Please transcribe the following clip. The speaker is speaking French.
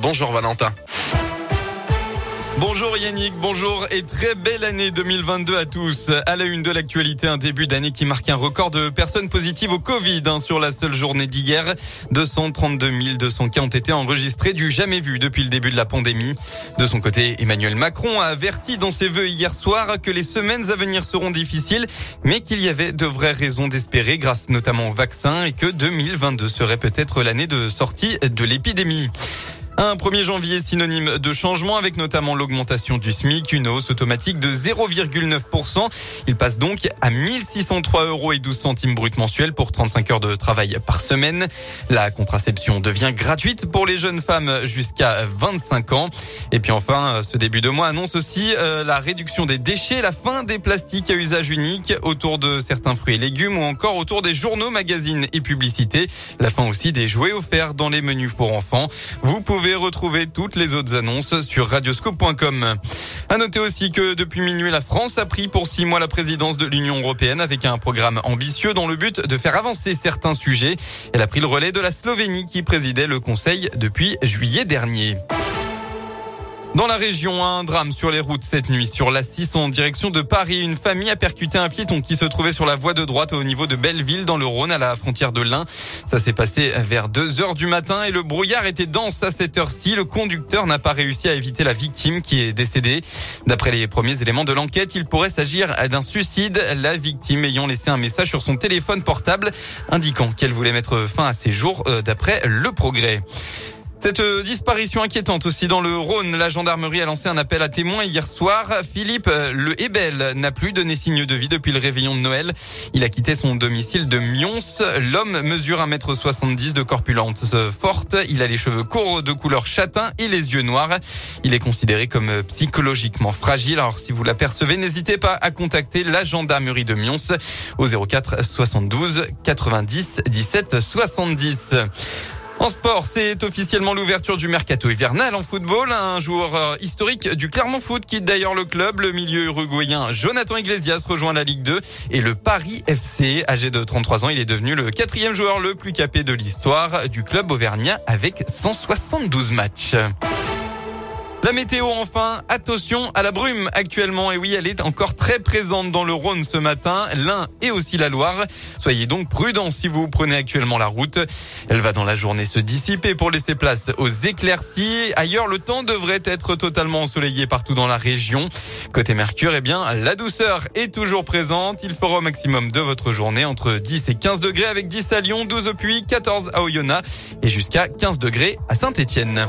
Bonjour Valentin. Bonjour Yannick, bonjour et très belle année 2022 à tous. À la une de l'actualité, un début d'année qui marque un record de personnes positives au Covid hein, sur la seule journée d'hier. 232 200 cas ont été enregistrés du jamais vu depuis le début de la pandémie. De son côté, Emmanuel Macron a averti dans ses vœux hier soir que les semaines à venir seront difficiles, mais qu'il y avait de vraies raisons d'espérer grâce notamment au vaccin et que 2022 serait peut-être l'année de sortie de l'épidémie. Un 1er janvier synonyme de changement avec notamment l'augmentation du SMIC, une hausse automatique de 0,9%. Il passe donc à 1603 euros et 12 centimes brut mensuels pour 35 heures de travail par semaine. La contraception devient gratuite pour les jeunes femmes jusqu'à 25 ans. Et puis enfin, ce début de mois annonce aussi euh, la réduction des déchets, la fin des plastiques à usage unique autour de certains fruits et légumes ou encore autour des journaux, magazines et publicités. La fin aussi des jouets offerts dans les menus pour enfants. Vous pouvez pouvez retrouver toutes les autres annonces sur radioscope.com. À noter aussi que depuis minuit, la France a pris pour six mois la présidence de l'Union européenne avec un programme ambitieux dans le but de faire avancer certains sujets. Elle a pris le relais de la Slovénie qui présidait le Conseil depuis juillet dernier. Dans la région, un drame sur les routes cette nuit. Sur la 6 en direction de Paris, une famille a percuté un piéton qui se trouvait sur la voie de droite au niveau de Belleville dans le Rhône à la frontière de l'Ain. Ça s'est passé vers 2 heures du matin et le brouillard était dense à cette heure-ci. Le conducteur n'a pas réussi à éviter la victime qui est décédée. D'après les premiers éléments de l'enquête, il pourrait s'agir d'un suicide. La victime ayant laissé un message sur son téléphone portable indiquant qu'elle voulait mettre fin à ses jours euh, d'après le progrès. Cette euh, disparition inquiétante aussi dans le Rhône, la gendarmerie a lancé un appel à témoins hier soir. Philippe euh, Le Hébel n'a plus donné signe de vie depuis le réveillon de Noël. Il a quitté son domicile de Mions. L'homme mesure 1m70 de corpulence forte. Il a les cheveux courts de couleur châtain et les yeux noirs. Il est considéré comme euh, psychologiquement fragile. Alors si vous l'apercevez, n'hésitez pas à contacter la gendarmerie de Mions au 04 72 90 17 70. En sport, c'est officiellement l'ouverture du mercato hivernal en football. Un joueur euh, historique du Clermont Foot quitte d'ailleurs le club. Le milieu uruguayen Jonathan Iglesias rejoint la Ligue 2 et le Paris FC, âgé de 33 ans, il est devenu le quatrième joueur le plus capé de l'histoire du club auvergnat avec 172 matchs. La météo enfin, attention à la brume actuellement. Et oui, elle est encore très présente dans le Rhône ce matin, l'Ain et aussi la Loire. Soyez donc prudents si vous prenez actuellement la route. Elle va dans la journée se dissiper pour laisser place aux éclaircies. Ailleurs, le temps devrait être totalement ensoleillé partout dans la région. Côté Mercure, eh bien, la douceur est toujours présente. Il fera au maximum de votre journée entre 10 et 15 degrés avec 10 à Lyon, 12 au Puy, 14 à Oyonnax et jusqu'à 15 degrés à Saint-Étienne.